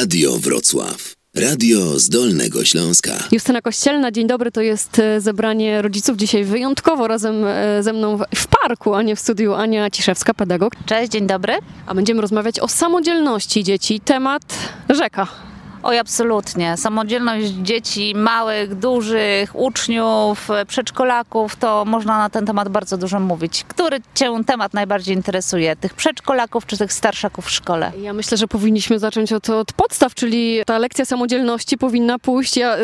Radio Wrocław. Radio z Dolnego Śląska. Justyna Kościelna, dzień dobry, to jest e, zebranie rodziców. Dzisiaj wyjątkowo razem e, ze mną w- w parku, a nie w studiu Ania Ciszewska, pedagog. Cześć, dzień dobry. A będziemy rozmawiać o samodzielności dzieci. Temat rzeka. Oj, absolutnie. Samodzielność dzieci, małych, dużych, uczniów, przedszkolaków, to można na ten temat bardzo dużo mówić. Który Cię temat najbardziej interesuje? Tych przedszkolaków czy tych starszaków w szkole? Ja myślę, że powinniśmy zacząć od, od podstaw, czyli ta lekcja samodzielności powinna pójść. Ja y,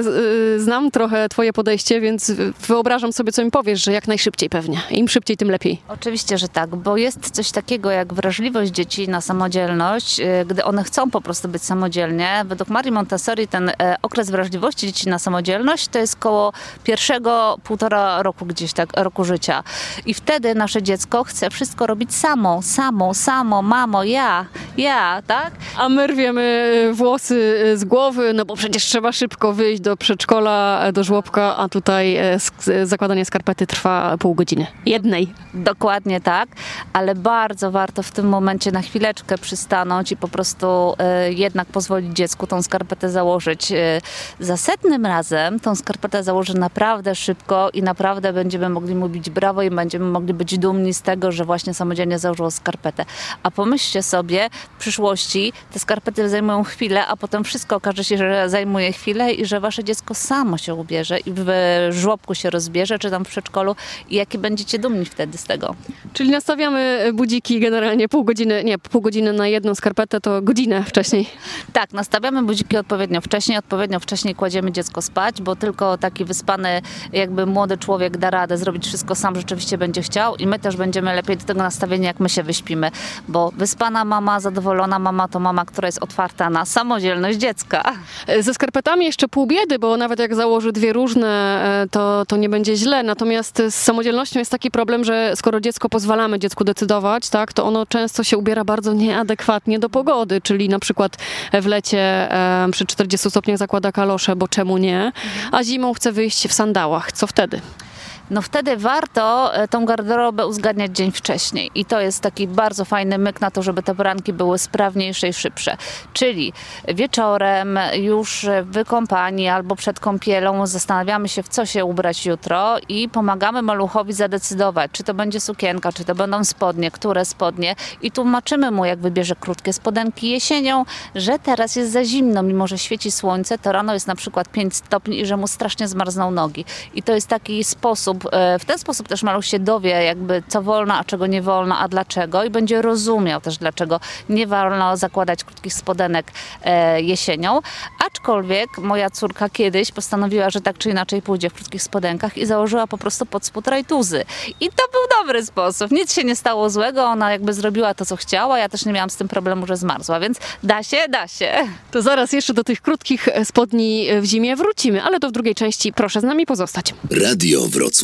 y, znam trochę Twoje podejście, więc wyobrażam sobie, co mi powiesz, że jak najszybciej pewnie. Im szybciej, tym lepiej. Oczywiście, że tak, bo jest coś takiego jak wrażliwość dzieci na samodzielność, e, gdy one chcą po prostu być samodzielnie. Według Marii Montessori ten e, okres wrażliwości dzieci na samodzielność to jest koło pierwszego półtora roku gdzieś tak, roku życia. I wtedy nasze dziecko chce wszystko robić samo, samo, samo, mamo, ja, ja, tak? A my rwiemy y, włosy y, z głowy, no bo przecież trzeba szybko wyjść do przedszkola, e, do żłobka, a tutaj e, e, zakładanie skarpety trwa pół godziny. Jednej. Dokładnie tak, ale bardzo warto w tym momencie na chwileczkę przystanąć i po prostu e, jednak pozwolić dziecku tą skarpetę założyć. E, za setnym razem tą skarpetę założy naprawdę szybko i naprawdę będziemy mogli mu bić brawo i będziemy mogli być dumni z tego, że właśnie samodzielnie założyło skarpetę. A pomyślcie sobie, w przyszłości te skarpety zajmują chwilę, a potem wszystko okaże się, że zajmuje chwilę i że wasze dziecko samo się ubierze i w żłobku się rozbierze, czy tam w przedszkolu i jakie będziecie dumni wtedy z tego. Czyli nastawiamy budziki generalnie pół godziny, nie, pół godziny na jedną skarpetę, to godzinę wcześniej. Tak, nastawiamy budziki odpowiednio wcześniej, odpowiednio wcześniej kładziemy dziecko spać, bo tylko taki wyspany, jakby młody człowiek da radę zrobić wszystko sam, rzeczywiście będzie chciał i my też będziemy lepiej do tego nastawieni, jak my się wyśpimy, bo wyspana mama, zadowolona mama to mama, która jest otwarta na samodzielność dziecka. Ze skarpetami jeszcze pół biedy, bo nawet jak założy dwie różne, e, to, to nie będzie źle. Natomiast z samodzielnością jest taki problem, że skoro dziecko pozwalamy dziecku decydować, tak, to ono często się ubiera bardzo nieadekwatnie do pogody, czyli na przykład w lecie e, przy 40 stopniach zakłada kalosze, bo czemu nie, a zimą chce wyjść w sandałach. Co wtedy? No wtedy warto e, tą garderobę uzgadniać dzień wcześniej. I to jest taki bardzo fajny myk na to, żeby te poranki były sprawniejsze i szybsze. Czyli wieczorem, już wykąpani albo przed kąpielą, zastanawiamy się, w co się ubrać jutro i pomagamy maluchowi zadecydować, czy to będzie sukienka, czy to będą spodnie, które spodnie. I tłumaczymy mu, jak wybierze krótkie spodenki jesienią, że teraz jest za zimno, mimo że świeci słońce, to rano jest na przykład 5 stopni i że mu strasznie zmarzną nogi. I to jest taki sposób, e, w ten sposób też maluch się dowie, jakby co wolno, a czego nie wolno, a dlaczego i będzie rozumiał też, dlaczego nie wolno zakładać krótkich spodenek e, jesienią. Aczkolwiek moja córka kiedyś postanowiła, że tak czy inaczej pójdzie w krótkich spodenkach i założyła po prostu pod spód rajtuzy. I to był dobry sposób. Nic się nie stało złego, ona jakby zrobiła to, co chciała. Ja też nie miałam z tym problemu, że zmarzła, więc da się, da się. To zaraz jeszcze do tych krótkich spodni w zimie wrócimy, ale to w drugiej części proszę z nami pozostać. Radio Wrocław.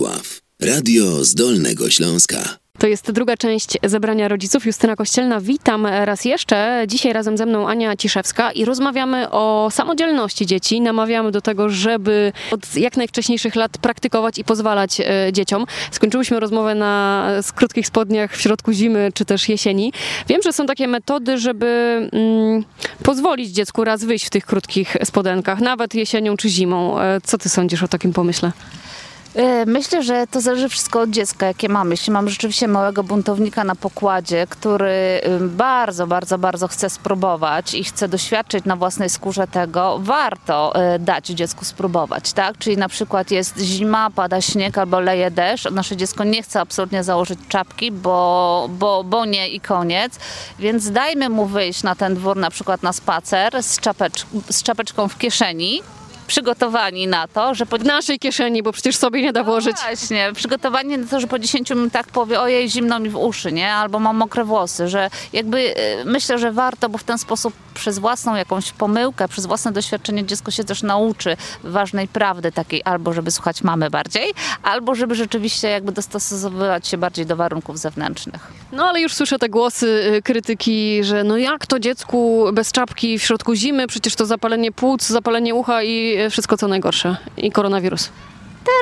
Radio z Dolnego Śląska. To jest druga część zebrania rodziców. Justyna Kościelna, witam raz jeszcze. Dzisiaj razem ze mną Ania Ciszewska i rozmawiamy o samodzielności dzieci. Namawiamy do tego, żeby od jak najwcześniejszych lat praktykować i pozwalać e, dzieciom. Skończyłyśmy rozmowę na krótkich spodniach w środku zimy czy też jesieni. Wiem, że są takie metody, żeby mm, pozwolić dziecku raz wyjść w tych krótkich spodenkach, nawet jesienią czy zimą. E, Co ty sądzisz o takim pomyśle? E, Myślę, że to zależy wszystko od dziecka, jakie mamy. Jeśli mam rzeczywiście małego buntownika na pokładzie, który ym, bardzo, bardzo, bardzo chce spróbować i chce doświadczyć na własnej skórze tego, warto e, dać dziecku spróbować, tak? Czyli na przykład jest zima, pada śnieg albo leje deszcz, nasze dziecko nie chce absolutnie założyć czapki, bo, bo, bo nie i koniec, więc dajmy mu wyjść na ten dwór na przykład na spacer z, czapecz, z czapeczką w kieszeni, przygotowani na to, że po W naszej kieszeni, bo przecież sobie nie da włożyć. Właśnie, przygotowanie na to, że po 10 minutach powie ojej, zimno mi w uszy, nie? Albo mam mokre włosy, że jakby y, myślę, że warto, bo w ten sposób przez własną jakąś pomyłkę, przez własne doświadczenie dziecko się też nauczy ważnej prawdy takiej, albo żeby słuchać mamy bardziej, albo żeby rzeczywiście jakby dostosowywać się bardziej do warunków zewnętrznych. No ale już słyszę te głosy y, krytyki, że no jak to dziecku bez czapki w środku zimy, przecież to zapalenie płuc, zapalenie ucha i y, wszystko co najgorsze. I koronawirus.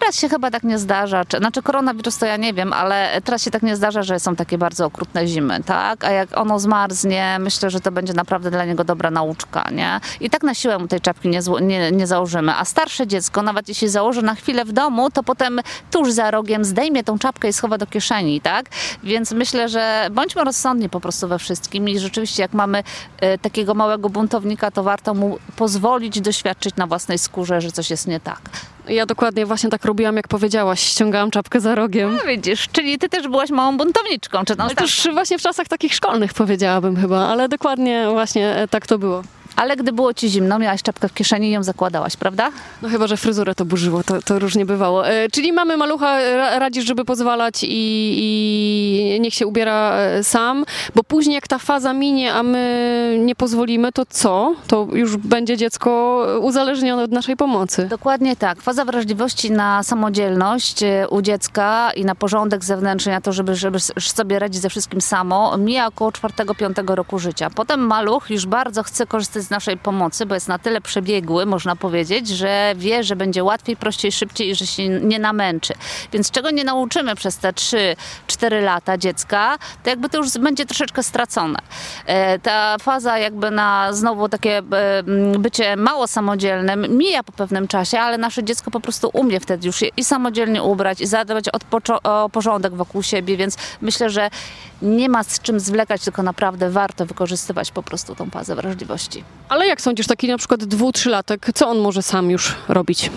Teraz się chyba tak nie zdarza, czy, znaczy koronawirus to ja nie wiem, ale teraz się tak nie zdarza, że są takie bardzo okrutne zimy, tak? A jak ono zmarznie, myślę, że to będzie naprawdę dla niego dobra nauczka, nie? I tak na siłę mu tej czapki nie, nie, nie założymy. A starsze dziecko, nawet jeśli założy na chwilę w domu, to potem tuż za rogiem zdejmie tą czapkę i schowa do kieszeni, tak? Więc myślę, że bądźmy rozsądni po prostu we wszystkim i rzeczywiście jak mamy e, takiego małego buntownika, to warto mu pozwolić doświadczyć na własnej skórze, że coś jest nie tak. Ja dokładnie właśnie tak robiłam, jak powiedziałaś. Ściągałam czapkę za rogiem. No widzisz, czyli ty też byłaś małą buntowniczką, czy tam Ale już właśnie w czasach takich szkolnych powiedziałabym chyba, ale dokładnie właśnie e, tak to było. Ale gdy było ci zimno, miałaś czapkę w kieszeni i ją zakładałaś, prawda? No chyba, że fryzurę to burzyło, to, to różnie bywało. E, czyli mamy malucha, ra, radzisz, żeby pozwalać i, i niech się ubiera e, sam, bo później jak ta faza minie, a my nie pozwolimy, to co? To już będzie dziecko uzależnione od naszej pomocy. Dokładnie tak. Faza wrażliwości na samodzielność e, u dziecka i na porządek zewnętrzny, na to, żeby, żeby sobie radzić ze wszystkim samo, mija około 4-5 roku życia. Potem maluch już bardzo chce korzystać z naszej pomocy, bo jest na tyle przebiegły, można powiedzieć, że wie, że będzie łatwiej, prościej, szybciej i że się nie namęczy. Więc czego nie nauczymy przez te 3-4 lata dziecka, to jakby to już będzie troszeczkę stracone. E, Ta faza jakby na znowu takie e, bycie mało samodzielnym mija po pewnym czasie, ale nasze dziecko po prostu umie wtedy już i samodzielnie ubrać, i zadbać o porządek wokół siebie, więc myślę, że nie ma z czym zwlekać, tylko naprawdę warto wykorzystywać po prostu tą fazę wrażliwości. Ale jak sądzisz, taki na przykład dwu, trzylatek, co on może sam już robić?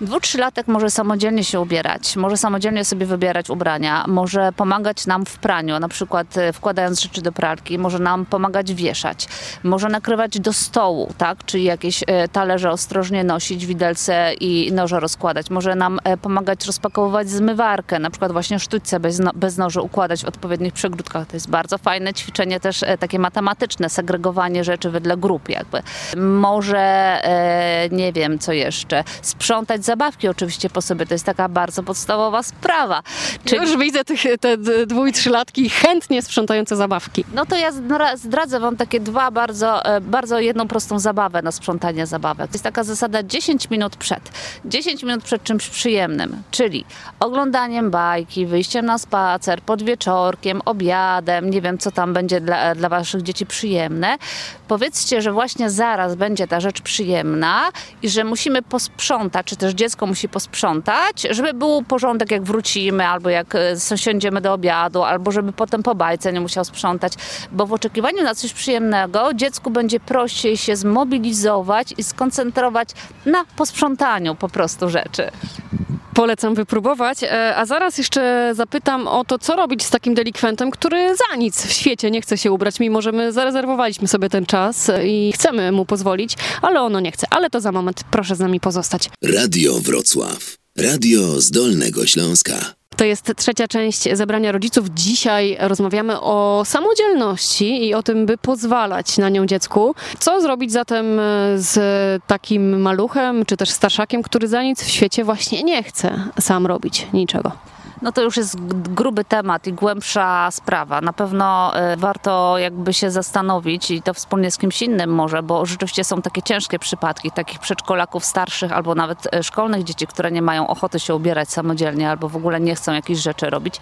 Dwu, trzylatek może samodzielnie się ubierać, może samodzielnie sobie wybierać ubrania, może pomagać nam w praniu, na przykład e, wkładając rzeczy do pralki, może nam pomagać wieszać, może nakrywać do stołu, tak, czyli jakieś e, talerze ostrożnie nosić, widelce i noże rozkładać, może nam e, pomagać rozpakowywać zmywarkę, na przykład właśnie sztućce bez, no, bez noży układać w odpowiednich przegródkach. To jest bardzo fajne ćwiczenie też takie matematyczne, segregowanie rzeczy wedle grup jakby. Może, nie wiem co jeszcze, sprzątać zabawki oczywiście po sobie, to jest taka bardzo podstawowa sprawa. Czy już widzę tych, te dwu i trzylatki chętnie sprzątające zabawki. No to ja zdra- zdradzę Wam takie dwa bardzo, e, bardzo jedną prostą zabawę na sprzątanie zabawek. To jest taka zasada 10 minut przed. 10 minut przed czymś przyjemnym, czyli oglądaniem bajki, wyjściem na spacer, podwieczorkiem, obiadem, nie wiem co tam będzie dla, dla Waszych dzieci przyjemne. Powiedzcie, że właśnie zaraz będzie ta rzecz przyjemna i że musimy posprzątać, czy też dziecko musi posprzątać, żeby był porządek jak wrócimy, albo jak e, siądziemy do obiadu, albo żeby potem po bajce nie musiał sprzątać, bo w oczekiwaniu na coś przyjemnego dziecku będzie prościej się zmobilizować i skoncentrować na posprzątaniu po prostu rzeczy. Polecam wypróbować, e, a zaraz jeszcze zapytam o to, co robić z takim delikwentem, który za nic w świecie nie chce się ubrać, mimo że my zarezerwowaliśmy sobie ten czas i chcemy mu pozwolić, ale ono nie chce. Ale to za moment, proszę z nami pozostać. Radio Wrocław. Radio z Dolnego Śląska. To jest trzecia część zebrania rodziców. Dzisiaj rozmawiamy o samodzielności i o tym, by pozwalać na nią dziecku. Co zrobić zatem e, z takim maluchem, czy też starszakiem, który za nic w świecie właśnie nie chce sam robić niczego? No to już jest gruby temat i głębsza sprawa. Na pewno e, warto jakby się zastanowić i to wspólnie z kimś innym może, bo rzeczywiście są takie ciężkie przypadki takich przedszkolaków starszych albo nawet e, szkolnych dzieci, które nie mają ochoty się ubierać samodzielnie albo w ogóle nie chcą jakichś rzeczy robić,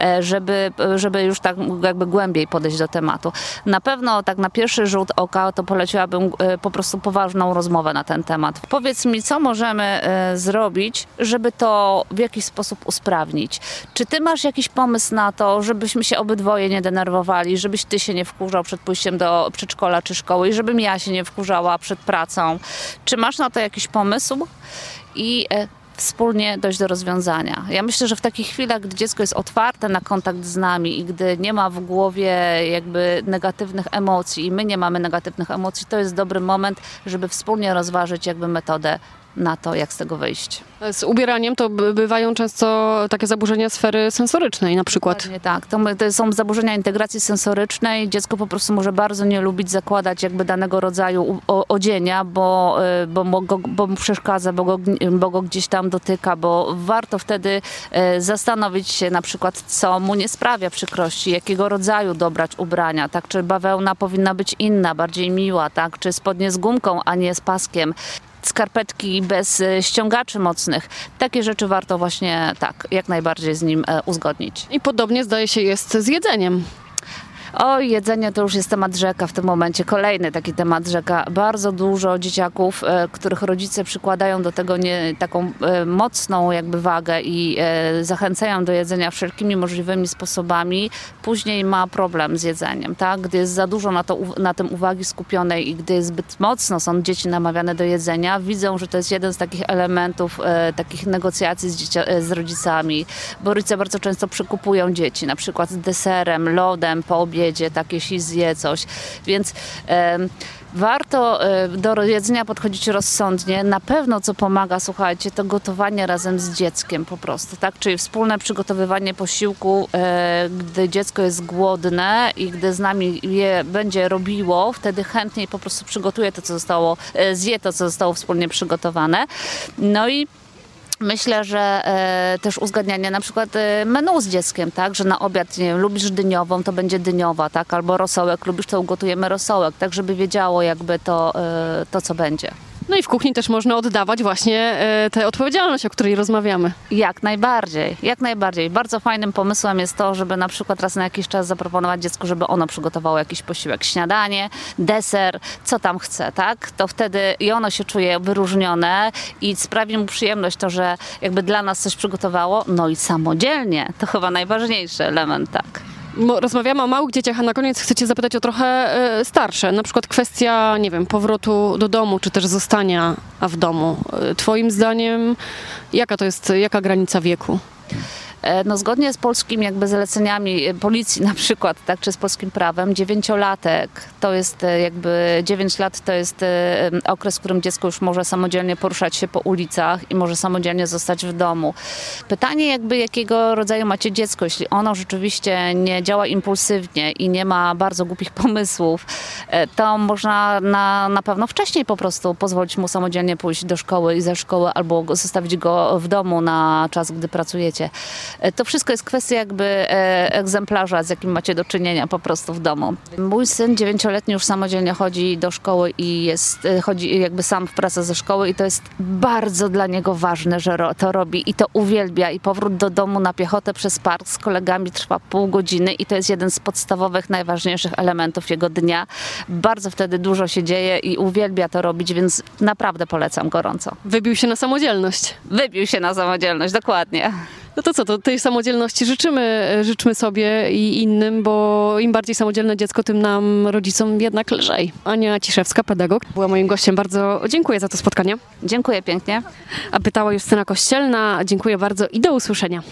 e, żeby, żeby już tak jakby głębiej podejść do tematu. Na pewno tak na pierwszy rzut oka to poleciłabym po prostu poważną rozmowę na ten temat. Powiedz mi, co możemy zrobić, żeby to w jakiś sposób usprawnić? Czy ty masz jakiś pomysł na to, żebyśmy się obydwoje nie denerwowali, żebyś ty się nie wkurzał przed pójściem do przedszkola czy szkoły i żebym ja się nie wkurzała przed pracą? Czy masz na to jakiś pomysł? I e, wspólnie dojść do rozwiązania. Ja myślę, że w takich chwilach, gdy dziecko jest otwarte na kontakt z nami i gdy nie ma w głowie jakby negatywnych emocji i my nie mamy negatywnych emocji, to jest dobry moment, żeby wspólnie rozważyć jakby metodę na to, jak z tego wyjść. Z ubieraniem to by- bywają często takie zaburzenia sfery sensorycznej na przykład. Dokładnie tak. To, to są zaburzenia integracji sensorycznej. Dziecko po prostu może bardzo nie lubić zakładać jakby danego rodzaju odzienia, bo, y, bo, go, bo mu przeszkadza, bo go, bo go gdzieś tam dotyka, bo warto wtedy y, zastanowić się na przykład, co mu nie sprawia przykrości, jakiego rodzaju dobrać ubrania, tak? Czy bawełna powinna być inna, bardziej miła, tak? Czy spodnie z gumką, a nie z paskiem. Skarpetki bez e, ściągaczy mocnych. Takie rzeczy warto właśnie tak, jak najbardziej z nim e, uzgodnić. I podobnie zdaje się jest z jedzeniem. O, jedzenie to już jest temat rzeka w tym momencie. Kolejny taki temat rzeka. Bardzo dużo dzieciaków, e, których rodzice przykładają do tego nie, taką e, mocną jakby wagę i e, zachęcają do jedzenia wszelkimi możliwymi sposobami, później ma problem z jedzeniem, tak? Gdy jest za dużo na, to, na tym uwagi skupionej i gdy zbyt mocno są dzieci namawiane do jedzenia, widzą, że to jest jeden z takich elementów takich negocjacji z, z rodzicami, bo rodzice bardzo często przekupują dzieci, na przykład z deserem, lodem po obiedzie, tak jeśli zje coś, więc em, warto e, do jedzenia podchodzić rozsądnie. Na pewno co pomaga, słuchajcie, to gotowanie razem z dzieckiem po prostu, tak? Czyli wspólne przygotowywanie posiłku, e, gdy dziecko jest głodne i gdy z nami je będzie robiło, wtedy chętniej po prostu przygotuje to, co zostało, e, zje to, co zostało wspólnie przygotowane. No i Myślę, że e, też uzgadnianie na przykład e, menu z dzieckiem, tak, że na obiad, nie wiem, lubisz dyniową, to będzie dyniowa, tak, albo rosołek, lubisz, to ugotujemy rosołek, tak, żeby wiedziało jakby to, e, to co będzie. No i w kuchni też można oddawać właśnie e, tę odpowiedzialność, o której rozmawiamy. Jak najbardziej, jak najbardziej. Bardzo fajnym pomysłem jest to, żeby na przykład raz na jakiś czas zaproponować dziecku, żeby ono przygotowało jakiś posiłek, śniadanie, deser, co tam chce, tak? To wtedy i ono się czuje wyróżnione i sprawi mu przyjemność to, że jakby dla nas coś przygotowało, no i samodzielnie. To chyba najważniejszy element, tak. Rozmawiamy o małych dzieciach, a na koniec chcę cię zapytać o trochę e, starsze. Na przykład kwestia, nie wiem, powrotu do domu, czy też zostania w domu. E, Twoim zdaniem, jaka to jest, jaka granica wieku? E, No, zgodnie z polskimi jakby zaleceniami e, policji na przykład, tak, czy z polskim prawem, dziewięciolatek to jest e, jakby, dziewięć lat to jest okres, w którym dziecko już może samodzielnie poruszać się po ulicach i może samodzielnie zostać w domu. Pytanie jakby jakiego rodzaju macie dziecko, jeśli ono rzeczywiście nie działa impulsywnie i nie ma bardzo głupich pomysłów, to można na, na pewno wcześniej po prostu pozwolić mu samodzielnie pójść do szkoły i ze szkoły albo zostawić go w domu na czas, gdy pracujecie. E, To wszystko jest kwestia jakby e, egzemplarza, z jakim macie do czynienia po prostu w domu. Mój syn dziewięcioletni już samodzielnie chodzi do szkoły i jest, e, chodzi jakby sam w pracę ze szkoły i to jest bardzo dla niego ważne, że to robi i to uwielbia i powrót do domu na piechotę przez park z kolegami trwa pół godziny i to jest jeden z podstawowych, najważniejszych elementów jego dnia. Bardzo wtedy dużo się dzieje i uwielbia to robić, więc naprawdę polecam gorąco. Wybił się na samodzielność. Wybił się na samodzielność, dokładnie. No to co, to tej samodzielności życzymy, e, życzmy sobie i innym, bo im bardziej samodzielne dziecko, tym nam rodzicom jednak lżej. Ania Ciszewska, pedagog, była moim gościem. Bardzo dziękuję za to spotkanie. Dziękuję pięknie. A pytała Justyna Kościelna. Dziękuję bardzo i do usłyszenia.